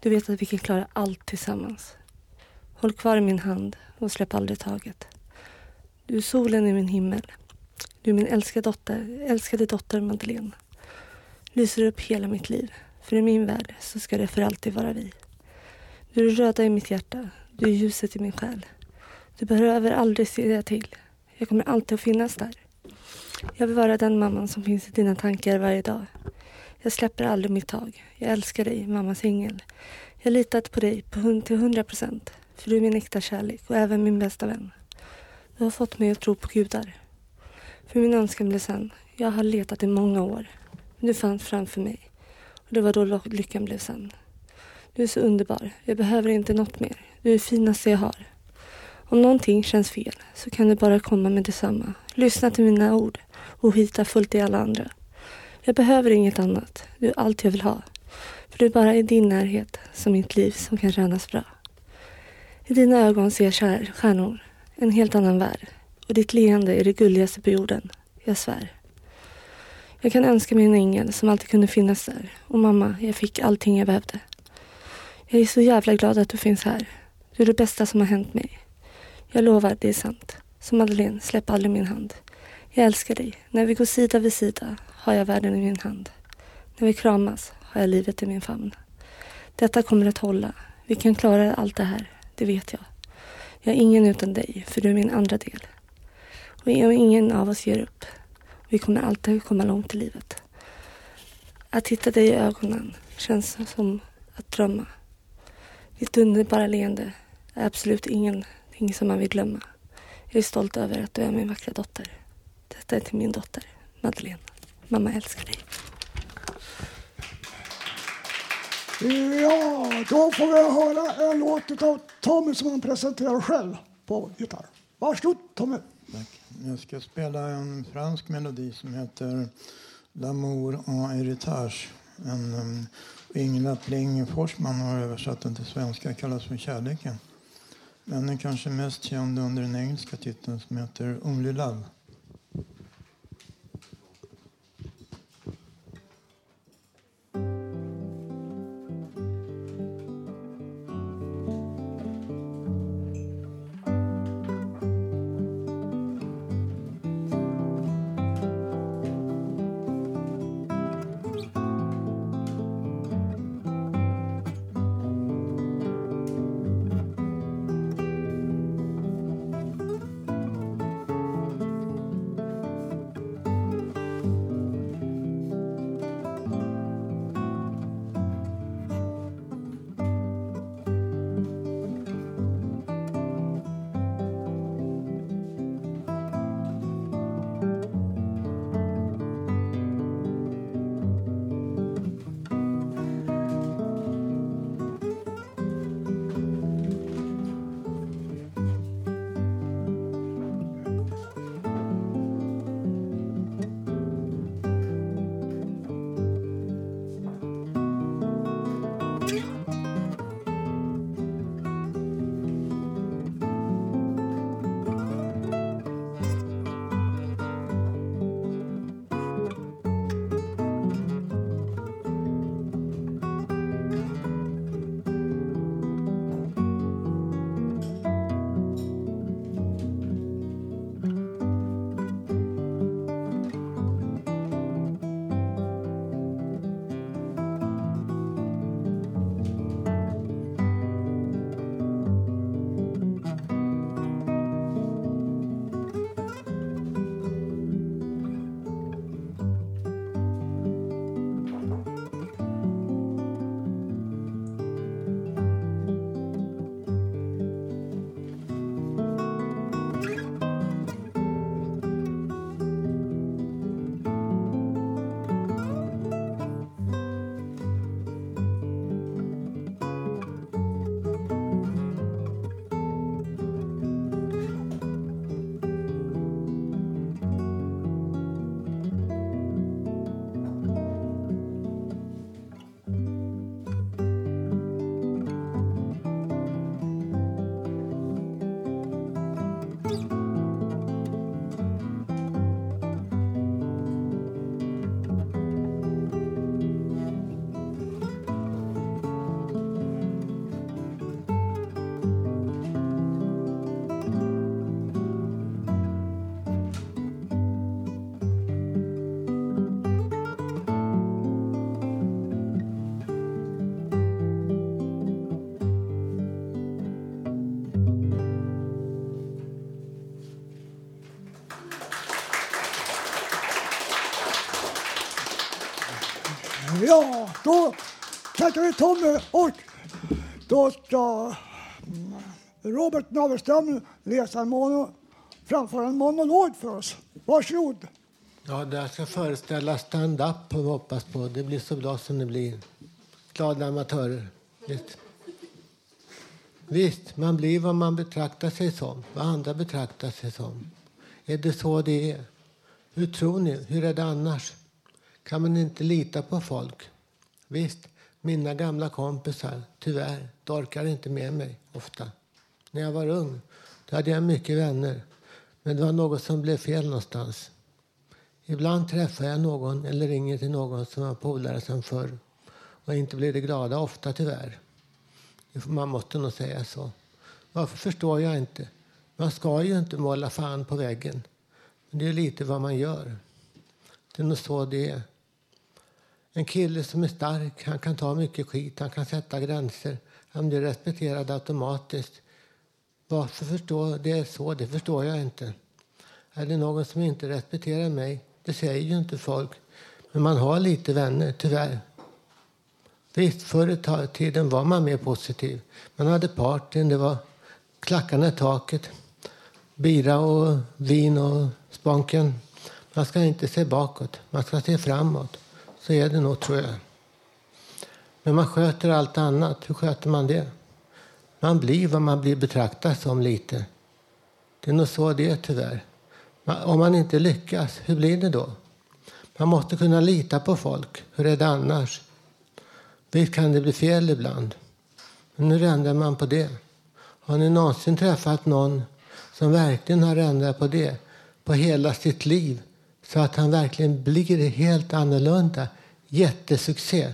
Du vet att vi kan klara allt tillsammans. Håll kvar i min hand och släpp aldrig taget. Du är solen i min himmel. Du är min älskade dotter, älskade dotter Madeleine. Lyser upp hela mitt liv. För i min värld så ska det för alltid vara vi. Du är det röda i mitt hjärta. Du är ljuset i min själ. Du behöver aldrig säga till. Jag kommer alltid att finnas där. Jag vill vara den mamman som finns i dina tankar varje dag. Jag släpper aldrig mitt tag. Jag älskar dig, mammas ängel. Jag har litat på dig på hund till hundra procent. För du är min äkta kärlek och även min bästa vän. Du har fått mig att tro på gudar. För min önskan blev sann. Jag har letat i många år. Men du fanns framför mig. Och det var då lyckan blev sann. Du är så underbar. Jag behöver inte något mer. Du är det finaste jag har. Om någonting känns fel så kan du bara komma med detsamma. Lyssna till mina ord och hitta fullt i alla andra. Jag behöver inget annat. Du är allt jag vill ha. För det är bara i din närhet som mitt liv som kan kännas bra. I dina ögon ser jag stjärnor, en helt annan värld. Och ditt leende är det gulligaste på jorden. Jag svär. Jag kan önska mig en ängel som alltid kunde finnas där. Och mamma, jag fick allting jag behövde. Jag är så jävla glad att du finns här. Du är det bästa som har hänt mig. Jag lovar, det är sant. Så Madeleine, släpp aldrig min hand. Jag älskar dig. När vi går sida vid sida har jag världen i min hand. När vi kramas har jag livet i min famn. Detta kommer att hålla. Vi kan klara allt det här, det vet jag. Jag är ingen utan dig, för du är min andra del. Och ingen av oss ger upp. Vi kommer alltid komma långt i livet. Att hitta dig i ögonen känns som att drömma. Ditt underbara leende är absolut ingen ingenting som man vill glömma. Jag är stolt över att du är min vackra dotter. Detta är till min dotter, Madeleine. Mamma älskar dig. Ja, då får vi höra en låt av Tommy som han presenterar själv på gitarr. Varsågod Tommy. Jag ska spela en fransk melodi som heter L'amour en héritage. En, um, Ingela Pling Forsman har översatt den till svenska, kallas för Kärleken. Men den är kanske mest känd under den engelska titeln som heter Only Love. Heter vi Tommy och då ska Robert Navelström läsa en mono, framföra en monolog för oss. Varsågod. Ja, det här ska föreställa stand-up och vi hoppas på. Det blir så bra som det blir. Glada amatörer. Visst. Visst, man blir vad man betraktar sig som, vad andra betraktar sig som. Är det så det är? Hur tror ni? Hur är det annars? Kan man inte lita på folk? Visst, mina gamla kompisar, tyvärr, de orkar inte med mig ofta. När jag var ung då hade jag mycket vänner, men det var något som blev fel någonstans. Ibland träffar jag någon eller ringer till någon som var polare sen förr och inte blir det glada ofta tyvärr. Man måste nog säga så. Varför förstår jag inte? Man ska ju inte måla fan på väggen. Men det är lite vad man gör. Det är nog så det är. En kille som är stark, han kan ta mycket skit, han kan sätta gränser. Han blir respekterad automatiskt. Varför förstår det är så, det förstår jag inte. Är det någon som inte respekterar mig? Det säger ju inte folk. Men man har lite vänner, tyvärr. Visst, förr i tiden var man mer positiv. Man hade partyn, det var klackarna i taket, bira och vin och sponken. Man ska inte se bakåt, man ska se framåt. Så är det nog, tror jag. Men man sköter allt annat. Hur sköter man det? Man blir vad man blir betraktad som lite. Det är nog så det är, tyvärr. Om man inte lyckas, hur blir det då? Man måste kunna lita på folk. Hur är det annars? Visst kan det bli fel ibland. Men hur ändrar man på det? Har ni någonsin träffat någon som verkligen har ändrat på det på hela sitt liv så att han verkligen blir helt annorlunda? Jättesuccé.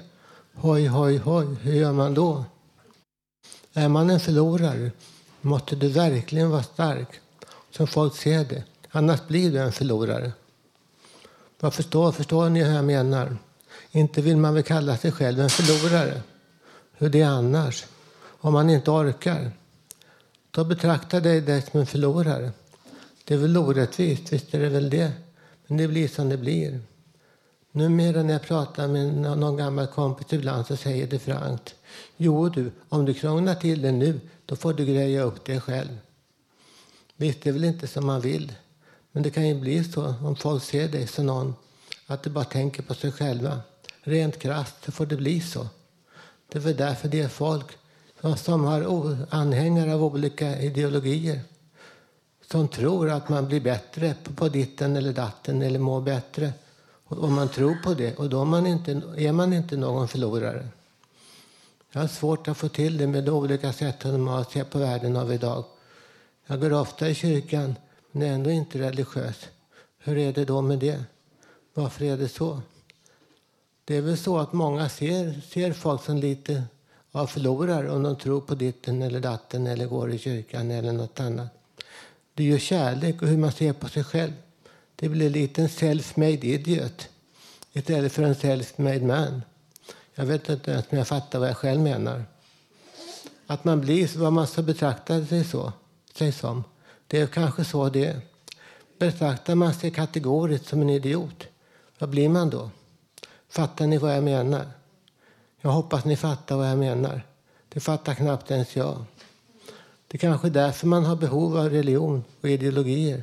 Hoj, hoj, hoj. Hur gör man då? Är man en förlorare måste du verkligen vara stark så folk ser det. Annars blir du en förlorare. Vad förstår, förstår ni hur jag menar? Inte vill man väl kalla sig själv en förlorare. Hur det är annars? Om man inte orkar. Då betraktar dig dig som en förlorare. Det är väl orättvist, visst är det väl det. Men det blir som det blir. Numera när jag pratar med någon gammal kompis ibland så säger det frankt. Jo du, om du krånglar till det nu, då får du greja upp det själv. Visst, det är väl inte som man vill. Men det kan ju bli så om folk ser dig som någon att de bara tänker på sig själva. Rent krasst så får det bli så. Det är väl därför det är folk som har anhängare av olika ideologier som tror att man blir bättre på ditten eller datten eller mår bättre om man tror på det. Och då är man inte, är man inte någon förlorare. Jag har svårt att få till det med de olika sätten man ser på världen av idag. Jag går ofta i kyrkan men är ändå inte religiös. Hur är det då med det? Varför är det så? Det är väl så att många ser, ser folk som lite av förlorare om de tror på ditten eller datten eller går i kyrkan eller något annat. Det är ju kärlek och hur man ser på sig själv. Det blir lite en self-made idiot istället för en self-made man. Jag vet inte ens om jag fattar vad jag själv menar. Att man blir vad man ska betrakta sig, så, sig som. Det är kanske så det är. Betraktar man sig kategoriskt som en idiot, vad blir man då? Fattar ni vad jag menar? Jag hoppas ni fattar vad jag menar. Det fattar knappt ens jag. Det är kanske därför man har behov av religion och ideologier.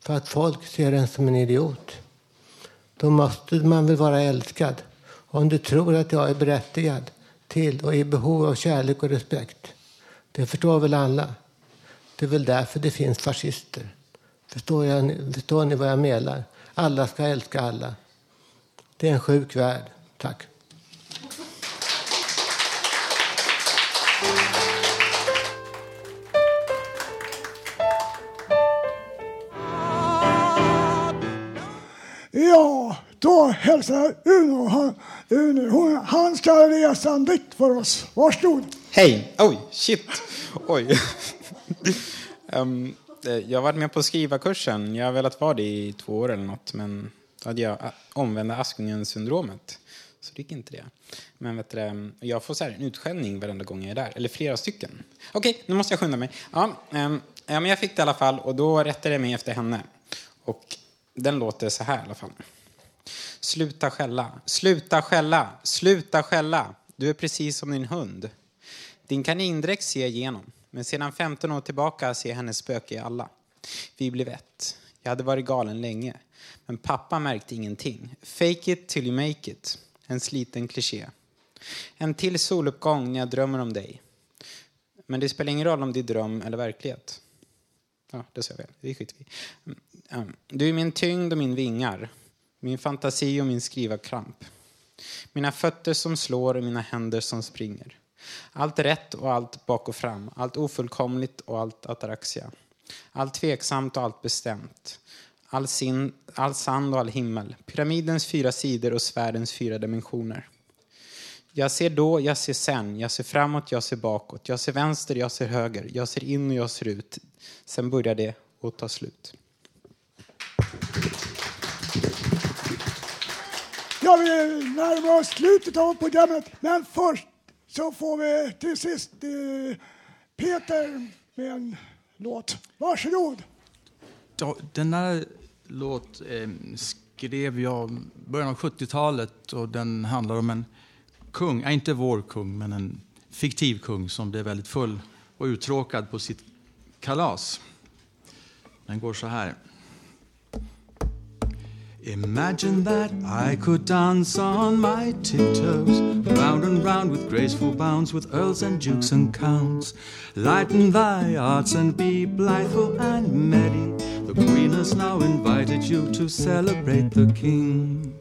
För att folk ser en som en idiot. Då måste man väl vara älskad. Om du tror att jag är berättigad till och i behov av kärlek och respekt. Det förstår väl alla. Det är väl därför det finns fascister. Förstår, jag, förstår ni vad jag menar? Alla ska älska alla. Det är en sjuk värld. Tack. Ja, då hälsar jag Uno. Han, Uno hon, han ska läsa en dikt för oss. Varsågod. Hej! Oj, shit! Oj. um, jag har varit med på skrivarkursen. Jag har velat vara det i två år eller något, men då hade jag eh, omvända Askungen-syndromet. Så det gick inte det. Men vet du, jag får så här en utskällning varenda gång jag är där. Eller flera stycken. Okej, nu måste jag skynda mig. Ja, um, ja, men jag fick det i alla fall och då rättade jag mig efter henne. Och den låter så här i alla fall. Sluta skälla, sluta skälla, sluta skälla. Du är precis som din hund. Din kanindräkt ser jag igenom, men sedan 15 år tillbaka ser jag hennes spöke i alla. Vi blev ett. Jag hade varit galen länge, men pappa märkte ingenting. Fake it till you make it. En sliten kliché. En till soluppgång när jag drömmer om dig. Men det spelar ingen roll om det är dröm eller verklighet. Ja, det sa jag väl. Det skiter vi Ehm, du är min tyngd och min vingar. Min fantasi och min skrivarkramp. Mina fötter som slår och mina händer som springer. Allt rätt och allt bak och fram. Allt ofullkomligt och allt ataraxia. Allt tveksamt och allt bestämt. All, sin, all sand och all himmel. Pyramidens fyra sidor och sfärens fyra dimensioner. Jag ser då, jag ser sen, jag ser framåt, jag ser bakåt. Jag ser vänster, jag ser höger. Jag ser in och jag ser ut. Sen börjar det och tar slut. Ja, vi närmar oss slutet av programmet, men först så får vi till sist eh, Peter med en låt. Varsågod. Ja, den här låt eh, skrev jag i början av 70-talet och den handlar om en kung, ja, inte vår kung, men en fiktiv kung som blev väldigt full och uttråkad på sitt kalas. Den går så här. Imagine that I could dance on my tiptoes, round and round with graceful bounds, with earls and dukes and counts. Lighten thy arts and be blitheful and merry. The queen has now invited you to celebrate the king.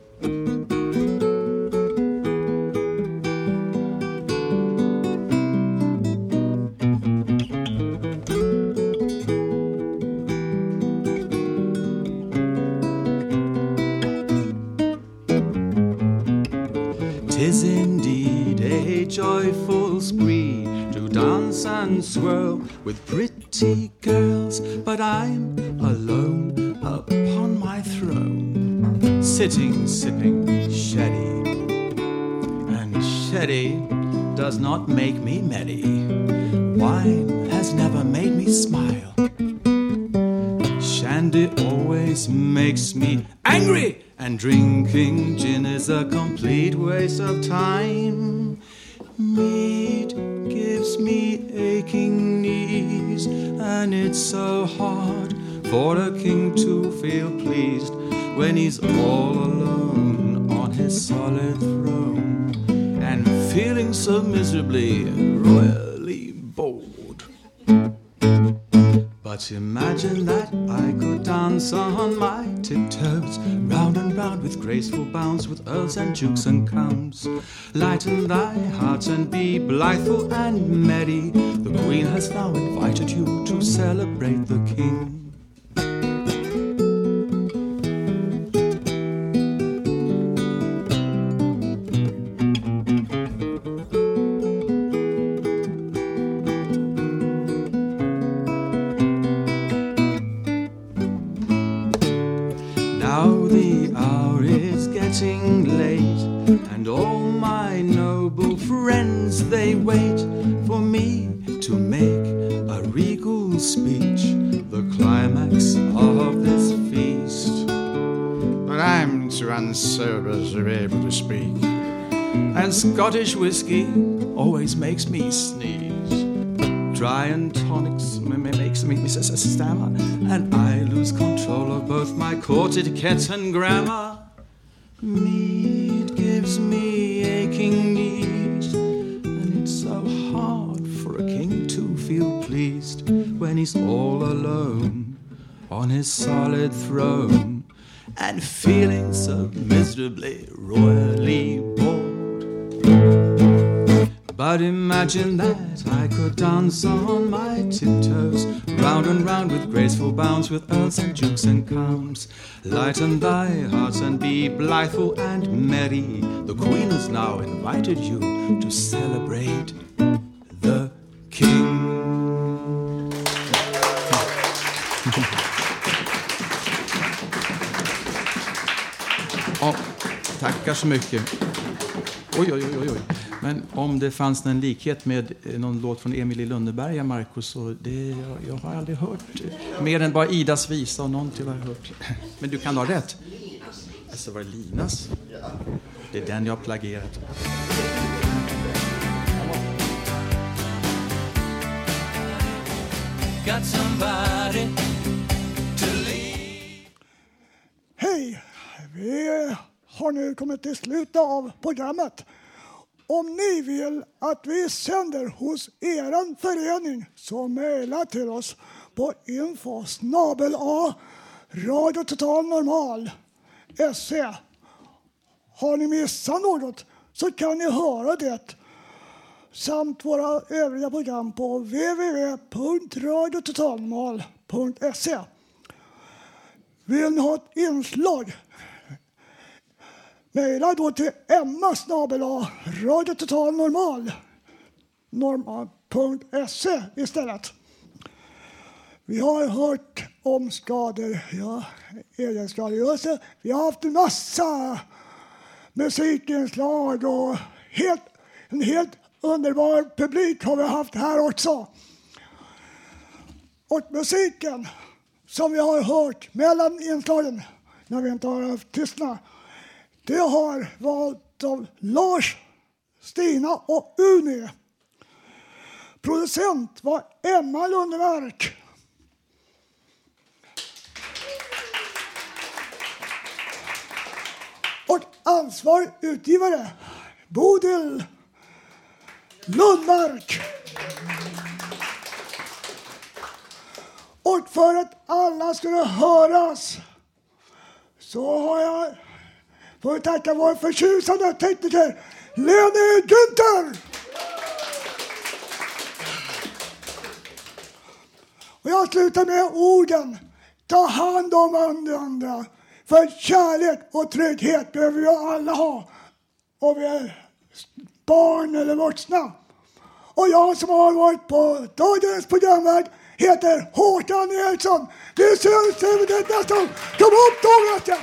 Sitting sipping sherry. And sherry does not make me earls and counts. Lighten thy heart and be blitheful and merry. The queen has now invited you to celebrate the king. Now the hour is getting Scottish whiskey always makes me sneeze. Dry and tonics makes me stammer, and I lose control of both my court etiquette and grammar. Mead gives me aching knees, and it's so hard for a king to feel pleased when he's all alone on his solid throne and feeling so miserably royally But imagine that I could dance on my tiptoes, round and round with graceful bounds, with earls and dukes and counts. Lighten thy hearts and be blitheful and merry. The queen has now invited you to celebrate the king. Tackar så mycket. Oj, oj, oj, oj. Men om det fanns en likhet med eh, någon låt från Emil i Lönneberga, så det, jag, jag har aldrig hört eh, mer än bara Idas visa och någonting har jag hört. Men du kan ha rätt. Alltså var det Linas? Det är den jag har plagierat. Hej! Vi har nu kommit till slutet av programmet. Om ni vill att vi sänder hos er förening så mejla till oss på info snabel a Radio Total Normal SE. Har ni missat något så kan ni höra det samt våra övriga program på www.radiototalnormal.se. Vill ni ha ett inslag? Mejla då till emma snabel Radio Total Normal normal.se istället. Vi har hört om skador, ja, egenskadegörelse. Vi har haft en massa musikinslag och helt, en helt underbar publik har vi haft här också. Och musiken som vi har hört mellan inslagen, när vi inte har haft tystnad, det har valts av Lars, Stina och Uni. Producent var Emma Lundmark. Och ansvarig utgivare Bodil Lundmark. Och för att alla skulle höras så har jag får vi tacka vår förtjusande tekniker Lenny Günther. Och jag slutar med orden. Ta hand om varandra. För kärlek och trygghet behöver vi alla ha. om vi är barn eller vuxna. Och jag som har varit på dagens programvärd heter Håkan Eriksson. Vi ses även nästa gång. Kom upp då vet!